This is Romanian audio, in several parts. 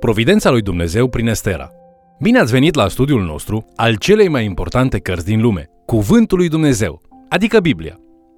Providența lui Dumnezeu prin Estera. Bine ați venit la studiul nostru al celei mai importante cărți din lume, Cuvântul lui Dumnezeu, adică Biblia.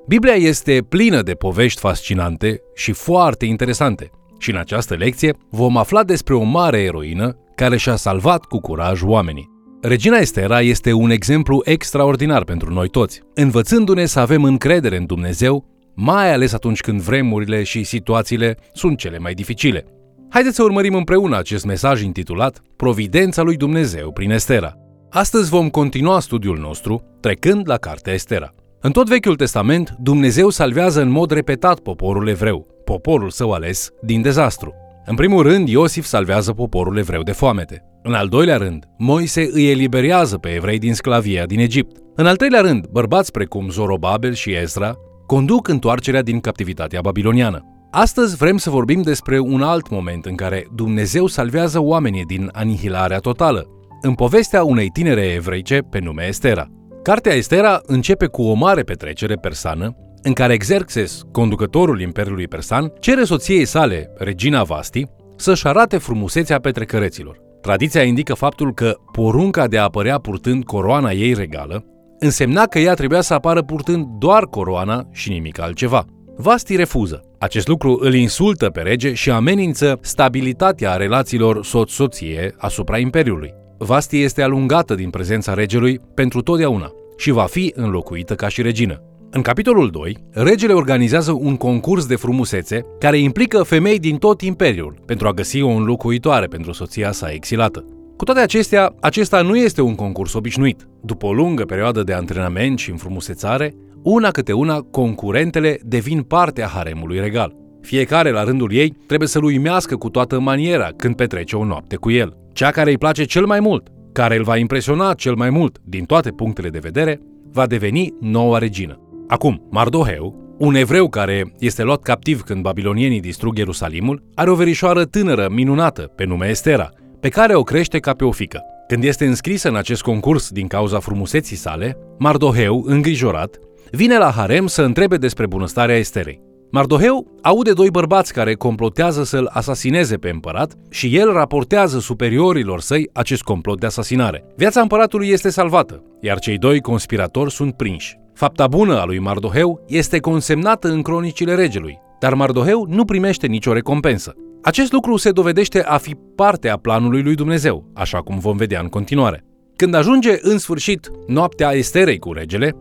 Biblia este plină de povești fascinante și foarte interesante. Și în această lecție vom afla despre o mare eroină care și-a salvat cu curaj oamenii. Regina Estera este un exemplu extraordinar pentru noi toți, învățându-ne să avem încredere în Dumnezeu, mai ales atunci când vremurile și situațiile sunt cele mai dificile. Haideți să urmărim împreună acest mesaj intitulat Providența lui Dumnezeu prin Estera. Astăzi vom continua studiul nostru trecând la cartea Estera. În tot Vechiul Testament, Dumnezeu salvează în mod repetat poporul evreu, poporul său ales, din dezastru. În primul rând, Iosif salvează poporul evreu de foamete. În al doilea rând, Moise îi eliberează pe evrei din sclavia din Egipt. În al treilea rând, bărbați precum Zorobabel și Ezra conduc întoarcerea din captivitatea babiloniană. Astăzi vrem să vorbim despre un alt moment în care Dumnezeu salvează oamenii din anihilarea totală, în povestea unei tinere evreice pe nume Estera. Cartea Estera începe cu o mare petrecere persană, în care Xerxes, conducătorul Imperiului Persan, cere soției sale, regina Vasti, să-și arate frumusețea petrecăreților. Tradiția indică faptul că porunca de a apărea purtând coroana ei regală însemna că ea trebuia să apară purtând doar coroana și nimic altceva. Vasti refuză. Acest lucru îl insultă pe rege și amenință stabilitatea relațiilor soț-soție asupra Imperiului. Vasti este alungată din prezența regelui pentru totdeauna și va fi înlocuită ca și regină. În capitolul 2, regele organizează un concurs de frumusețe care implică femei din tot imperiul pentru a găsi o înlocuitoare pentru soția sa exilată. Cu toate acestea, acesta nu este un concurs obișnuit. După o lungă perioadă de antrenament și înfrumusețare, una câte una, concurentele devin parte a haremului regal. Fiecare, la rândul ei, trebuie să-l uimească cu toată maniera când petrece o noapte cu el. Cea care îi place cel mai mult, care îl va impresiona cel mai mult din toate punctele de vedere, va deveni noua regină. Acum, Mardoheu, un evreu care este luat captiv când babilonienii distrug Ierusalimul, are o verișoară tânără, minunată, pe nume Estera, pe care o crește ca pe o fică. Când este înscrisă în acest concurs din cauza frumuseții sale, Mardoheu, îngrijorat, vine la harem să întrebe despre bunăstarea Esterei. Mardoheu aude doi bărbați care complotează să-l asasineze pe împărat și el raportează superiorilor săi acest complot de asasinare. Viața împăratului este salvată, iar cei doi conspiratori sunt prinși. Fapta bună a lui Mardoheu este consemnată în cronicile regelui, dar Mardoheu nu primește nicio recompensă. Acest lucru se dovedește a fi parte a planului lui Dumnezeu, așa cum vom vedea în continuare. Când ajunge în sfârșit noaptea Esterei cu regele,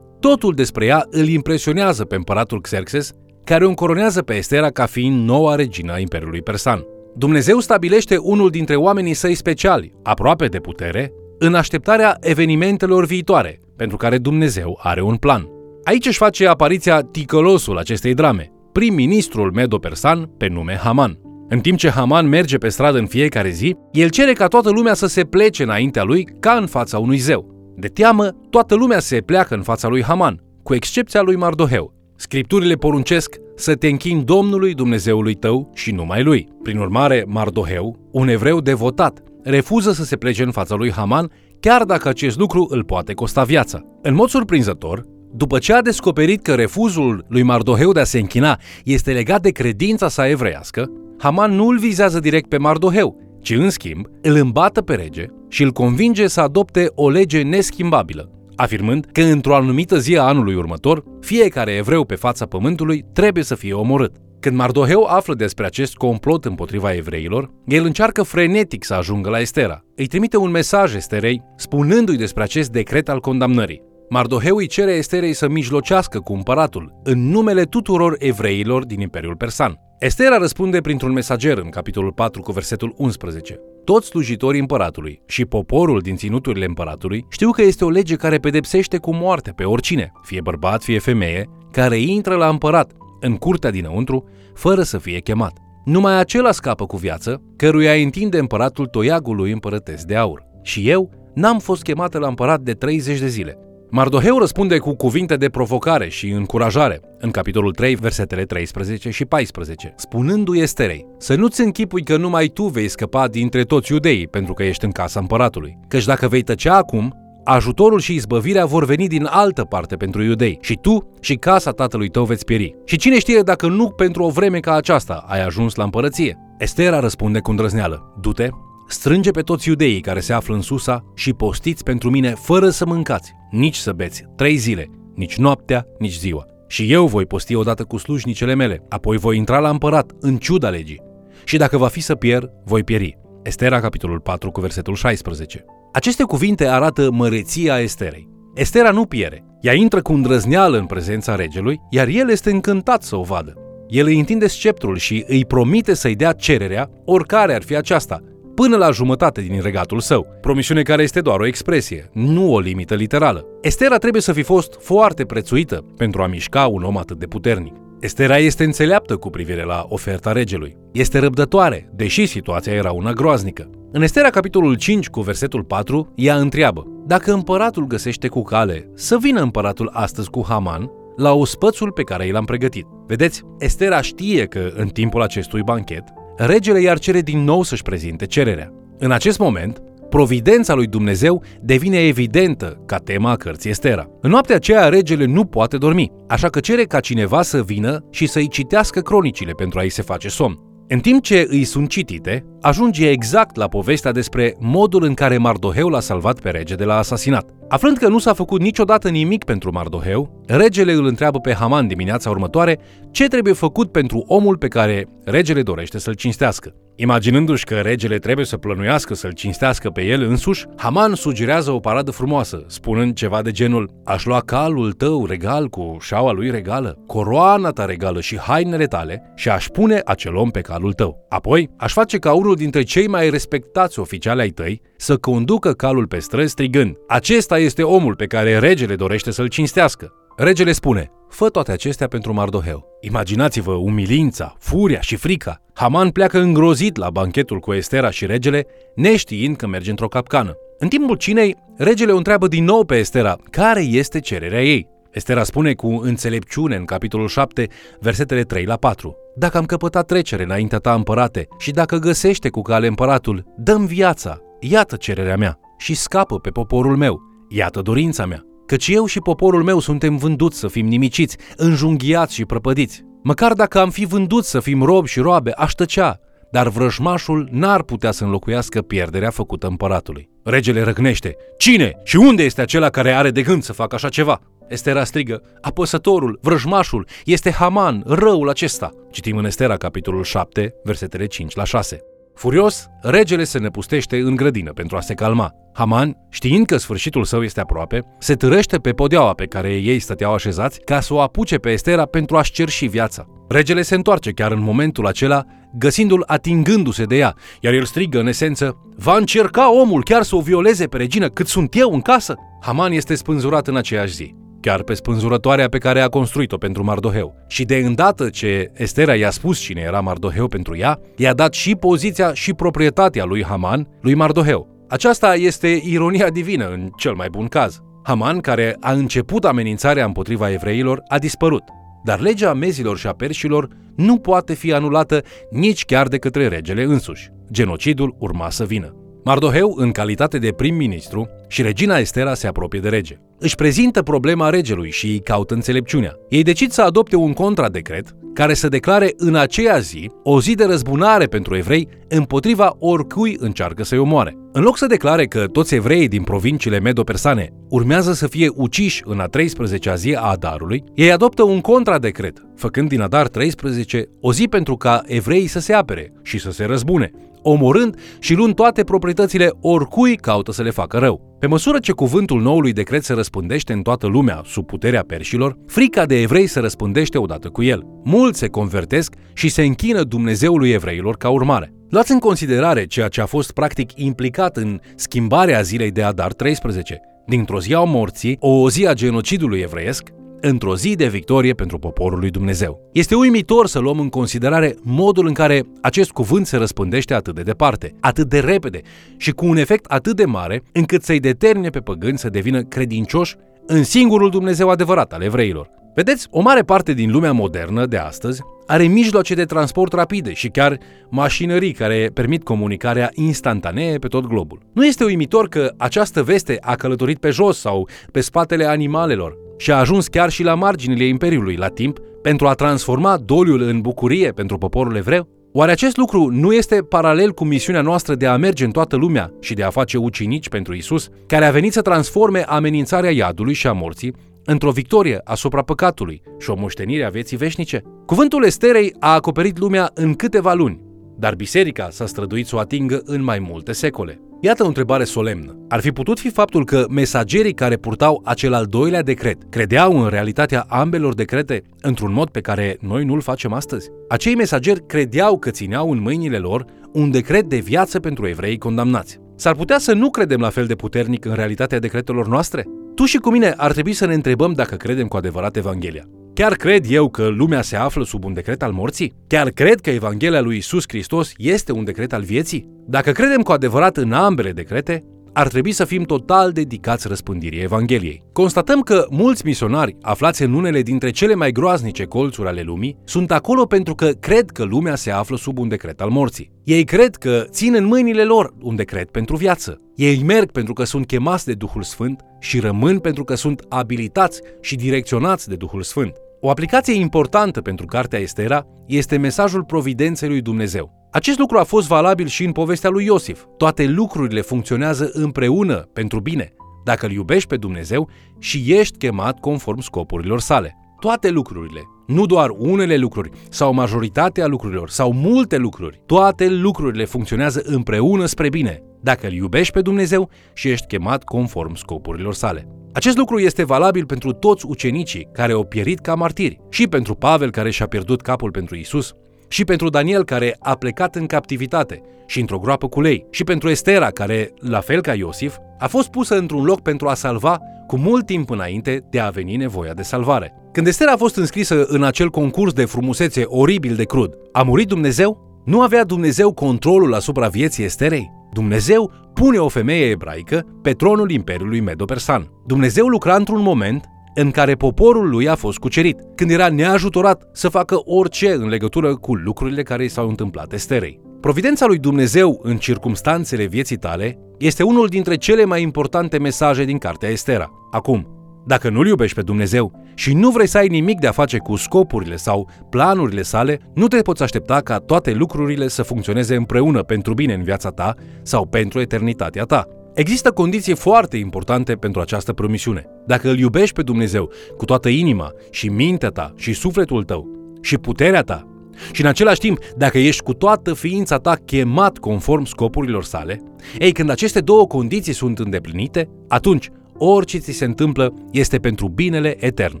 totul despre ea îl impresionează pe împăratul Xerxes, care o încoronează pe Estera ca fiind noua regină a Imperiului Persan. Dumnezeu stabilește unul dintre oamenii săi speciali, aproape de putere, în așteptarea evenimentelor viitoare, pentru care Dumnezeu are un plan. Aici își face apariția ticălosul acestei drame, prim-ministrul medo-persan pe nume Haman. În timp ce Haman merge pe stradă în fiecare zi, el cere ca toată lumea să se plece înaintea lui ca în fața unui zeu. De teamă, toată lumea se pleacă în fața lui Haman, cu excepția lui Mardoheu. Scripturile poruncesc să te închini Domnului Dumnezeului tău și numai lui. Prin urmare, Mardoheu, un evreu devotat, refuză să se plece în fața lui Haman, chiar dacă acest lucru îl poate costa viața. În mod surprinzător, după ce a descoperit că refuzul lui Mardoheu de a se închina este legat de credința sa evreiască, Haman nu îl vizează direct pe Mardoheu, ci în schimb îl îmbată pe rege și îl convinge să adopte o lege neschimbabilă, afirmând că într-o anumită zi a anului următor, fiecare evreu pe fața pământului trebuie să fie omorât. Când Mardoheu află despre acest complot împotriva evreilor, el încearcă frenetic să ajungă la Estera. Îi trimite un mesaj Esterei, spunându-i despre acest decret al condamnării. Mardoheu îi cere Esterei să mijlocească cu împăratul, în numele tuturor evreilor din Imperiul Persan. Estera răspunde printr-un mesager în capitolul 4 cu versetul 11. Toți slujitorii împăratului și poporul din ținuturile împăratului știu că este o lege care pedepsește cu moarte pe oricine, fie bărbat, fie femeie, care intră la împărat, în curtea dinăuntru, fără să fie chemat. Numai acela scapă cu viață, căruia întinde împăratul toiagul lui împărătesc de aur. Și eu n-am fost chemată la împărat de 30 de zile. Mardoheu răspunde cu cuvinte de provocare și încurajare, în capitolul 3, versetele 13 și 14, spunându-i Esterei, să nu-ți închipui că numai tu vei scăpa dintre toți iudeii pentru că ești în casa împăratului, căci dacă vei tăcea acum, ajutorul și izbăvirea vor veni din altă parte pentru iudei și tu și casa tatălui tău veți pieri. Și cine știe dacă nu pentru o vreme ca aceasta ai ajuns la împărăție? Estera răspunde cu îndrăzneală. Du-te, strânge pe toți iudeii care se află în Susa și postiți pentru mine fără să mâncați, nici să beți, trei zile, nici noaptea, nici ziua. Și eu voi posti odată cu slujnicele mele, apoi voi intra la împărat, în ciuda legii. Și dacă va fi să pierd, voi pieri. Estera, capitolul 4, cu versetul 16. Aceste cuvinte arată măreția Esterei. Estera nu piere. Ea intră cu îndrăzneală în prezența regelui, iar el este încântat să o vadă. El îi întinde sceptrul și îi promite să-i dea cererea, oricare ar fi aceasta, până la jumătate din regatul său, promisiune care este doar o expresie, nu o limită literală. Estera trebuie să fi fost foarte prețuită pentru a mișca un om atât de puternic. Estera este înțeleaptă cu privire la oferta regelui. Este răbdătoare, deși situația era una groaznică. În Estera, capitolul 5, cu versetul 4, ea întreabă, Dacă împăratul găsește cu cale, să vină împăratul astăzi cu Haman la ospățul pe care i l-am pregătit. Vedeți, Estera știe că în timpul acestui banchet, regele i-ar cere din nou să-și prezinte cererea. În acest moment, providența lui Dumnezeu devine evidentă ca tema a cărții Estera. În noaptea aceea, regele nu poate dormi, așa că cere ca cineva să vină și să-i citească cronicile pentru a-i se face somn. În timp ce îi sunt citite, ajunge exact la povestea despre modul în care Mardoheu l-a salvat pe rege de la asasinat. Aflând că nu s-a făcut niciodată nimic pentru Mardoheu, regele îl întreabă pe Haman dimineața următoare ce trebuie făcut pentru omul pe care regele dorește să-l cinstească. Imaginându-și că regele trebuie să plănuiască să-l cinstească pe el însuși, Haman sugerează o paradă frumoasă, spunând ceva de genul Aș lua calul tău regal cu șaua lui regală, coroana ta regală și hainele tale și aș pune acel om pe calul tău. Apoi, aș face ca unul dintre cei mai respectați oficiali ai tăi să conducă calul pe străzi strigând Acesta este omul pe care regele dorește să-l cinstească. Regele spune, fă toate acestea pentru Mardoheu. Imaginați-vă umilința, furia și frica. Haman pleacă îngrozit la banchetul cu Estera și regele, neștiind că merge într-o capcană. În timpul cinei, regele o întreabă din nou pe Estera care este cererea ei. Estera spune cu înțelepciune în capitolul 7, versetele 3 la 4. Dacă am căpătat trecere înaintea ta, împărate, și dacă găsește cu cale împăratul, dăm viața, iată cererea mea, și scapă pe poporul meu, iată dorința mea. Căci eu și poporul meu suntem vânduți să fim nimiciți, înjunghiați și prăpădiți. Măcar dacă am fi vânduți să fim robi și roabe, aș tăcea, dar vrăjmașul n-ar putea să înlocuiască pierderea făcută împăratului. Regele răgnește. Cine și unde este acela care are de gând să facă așa ceva? Estera strigă, apăsătorul, vrăjmașul, este Haman, răul acesta. Citim în Estera, capitolul 7, versetele 5 la 6. Furios, regele se nepustește în grădină pentru a se calma. Haman, știind că sfârșitul său este aproape, se târăște pe podeaua pe care ei stăteau așezați ca să o apuce pe Estera pentru a-și cerși viața. Regele se întoarce chiar în momentul acela, găsindu-l atingându-se de ea, iar el strigă în esență, Va încerca omul chiar să o violeze pe regină cât sunt eu în casă? Haman este spânzurat în aceeași zi chiar pe spânzurătoarea pe care a construit-o pentru Mardoheu. Și de îndată ce Estera i-a spus cine era Mardoheu pentru ea, i-a dat și poziția și proprietatea lui Haman, lui Mardoheu. Aceasta este ironia divină în cel mai bun caz. Haman, care a început amenințarea împotriva evreilor, a dispărut. Dar legea mezilor și a perșilor nu poate fi anulată nici chiar de către regele însuși. Genocidul urma să vină. Mardoheu, în calitate de prim-ministru, și regina Estera se apropie de rege. Își prezintă problema regelui și îi caută înțelepciunea. Ei decid să adopte un contradecret care să declare în aceea zi o zi de răzbunare pentru evrei împotriva oricui încearcă să-i omoare. În loc să declare că toți evreii din provinciile medo-persane urmează să fie uciși în a 13-a zi a Adarului, ei adoptă un contradecret, făcând din Adar 13 o zi pentru ca evreii să se apere și să se răzbune, omorând și luând toate proprietățile oricui caută să le facă rău. Pe măsură ce cuvântul noului decret se răspândește în toată lumea sub puterea perșilor, frica de evrei se răspândește odată cu el. Mulți se convertesc și se închină Dumnezeului evreilor ca urmare. Luați în considerare ceea ce a fost practic implicat în schimbarea zilei de Adar 13. Dintr-o zi a morții, o zi a genocidului evreiesc, într-o zi de victorie pentru poporul lui Dumnezeu. Este uimitor să luăm în considerare modul în care acest cuvânt se răspândește atât de departe, atât de repede și cu un efect atât de mare încât să-i determine pe păgâni să devină credincioși în singurul Dumnezeu adevărat al evreilor. Vedeți, o mare parte din lumea modernă de astăzi are mijloace de transport rapide și chiar mașinării care permit comunicarea instantanee pe tot globul. Nu este uimitor că această veste a călătorit pe jos sau pe spatele animalelor și a ajuns chiar și la marginile Imperiului la timp pentru a transforma doliul în bucurie pentru poporul evreu? Oare acest lucru nu este paralel cu misiunea noastră de a merge în toată lumea și de a face ucinici pentru Isus, care a venit să transforme amenințarea iadului și a morții într-o victorie asupra păcatului și o moștenire a vieții veșnice? Cuvântul Esterei a acoperit lumea în câteva luni, dar biserica s-a străduit să o atingă în mai multe secole. Iată o întrebare solemnă. Ar fi putut fi faptul că mesagerii care purtau acel al doilea decret credeau în realitatea ambelor decrete într-un mod pe care noi nu-l facem astăzi? Acei mesageri credeau că țineau în mâinile lor un decret de viață pentru evrei condamnați. S-ar putea să nu credem la fel de puternic în realitatea decretelor noastre? Tu și cu mine ar trebui să ne întrebăm dacă credem cu adevărat Evanghelia. Chiar cred eu că lumea se află sub un decret al morții? Chiar cred că Evanghelia lui Isus Hristos este un decret al vieții? Dacă credem cu adevărat în ambele decrete, ar trebui să fim total dedicați răspândirii Evangheliei. Constatăm că mulți misionari, aflați în unele dintre cele mai groaznice colțuri ale lumii, sunt acolo pentru că cred că lumea se află sub un decret al morții. Ei cred că țin în mâinile lor un decret pentru viață. Ei merg pentru că sunt chemați de Duhul Sfânt și rămân pentru că sunt abilitați și direcționați de Duhul Sfânt. O aplicație importantă pentru cartea Estera este mesajul providenței lui Dumnezeu. Acest lucru a fost valabil și în povestea lui Iosif. Toate lucrurile funcționează împreună pentru bine, dacă îl iubești pe Dumnezeu și ești chemat conform scopurilor sale. Toate lucrurile, nu doar unele lucruri sau majoritatea lucrurilor sau multe lucruri, toate lucrurile funcționează împreună spre bine, dacă îl iubești pe Dumnezeu și ești chemat conform scopurilor sale. Acest lucru este valabil pentru toți ucenicii care au pierit ca martiri, și pentru Pavel care și-a pierdut capul pentru Isus, și pentru Daniel care a plecat în captivitate și într-o groapă cu lei, și pentru Estera care, la fel ca Iosif, a fost pusă într-un loc pentru a salva cu mult timp înainte de a veni nevoia de salvare. Când Estera a fost înscrisă în acel concurs de frumusețe oribil de crud, a murit Dumnezeu? Nu avea Dumnezeu controlul asupra vieții Esterei? Dumnezeu pune o femeie ebraică pe tronul Imperiului Medo-Persan. Dumnezeu lucra într-un moment în care poporul lui a fost cucerit, când era neajutorat să facă orice în legătură cu lucrurile care i s-au întâmplat Esterei. Providența lui Dumnezeu în circumstanțele vieții tale este unul dintre cele mai importante mesaje din cartea Estera. Acum, dacă nu-L iubești pe Dumnezeu și nu vrei să ai nimic de a face cu scopurile sau planurile sale, nu te poți aștepta ca toate lucrurile să funcționeze împreună pentru bine în viața ta sau pentru eternitatea ta. Există condiții foarte importante pentru această promisiune. Dacă îl iubești pe Dumnezeu cu toată inima și mintea ta și sufletul tău și puterea ta și în același timp, dacă ești cu toată ființa ta chemat conform scopurilor sale, ei, când aceste două condiții sunt îndeplinite, atunci orice ți se întâmplă este pentru binele etern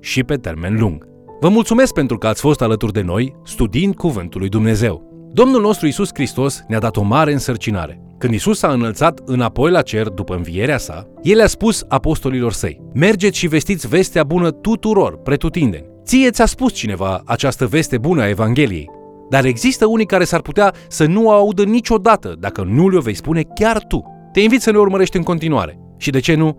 și pe termen lung. Vă mulțumesc pentru că ați fost alături de noi studiind Cuvântul lui Dumnezeu. Domnul nostru Isus Hristos ne-a dat o mare însărcinare. Când Isus s-a înălțat înapoi la cer după învierea sa, El a spus apostolilor săi, Mergeți și vestiți vestea bună tuturor, pretutindeni. Ție ți-a spus cineva această veste bună a Evangheliei, dar există unii care s-ar putea să nu o audă niciodată dacă nu le-o vei spune chiar tu. Te invit să ne urmărești în continuare și, de ce nu,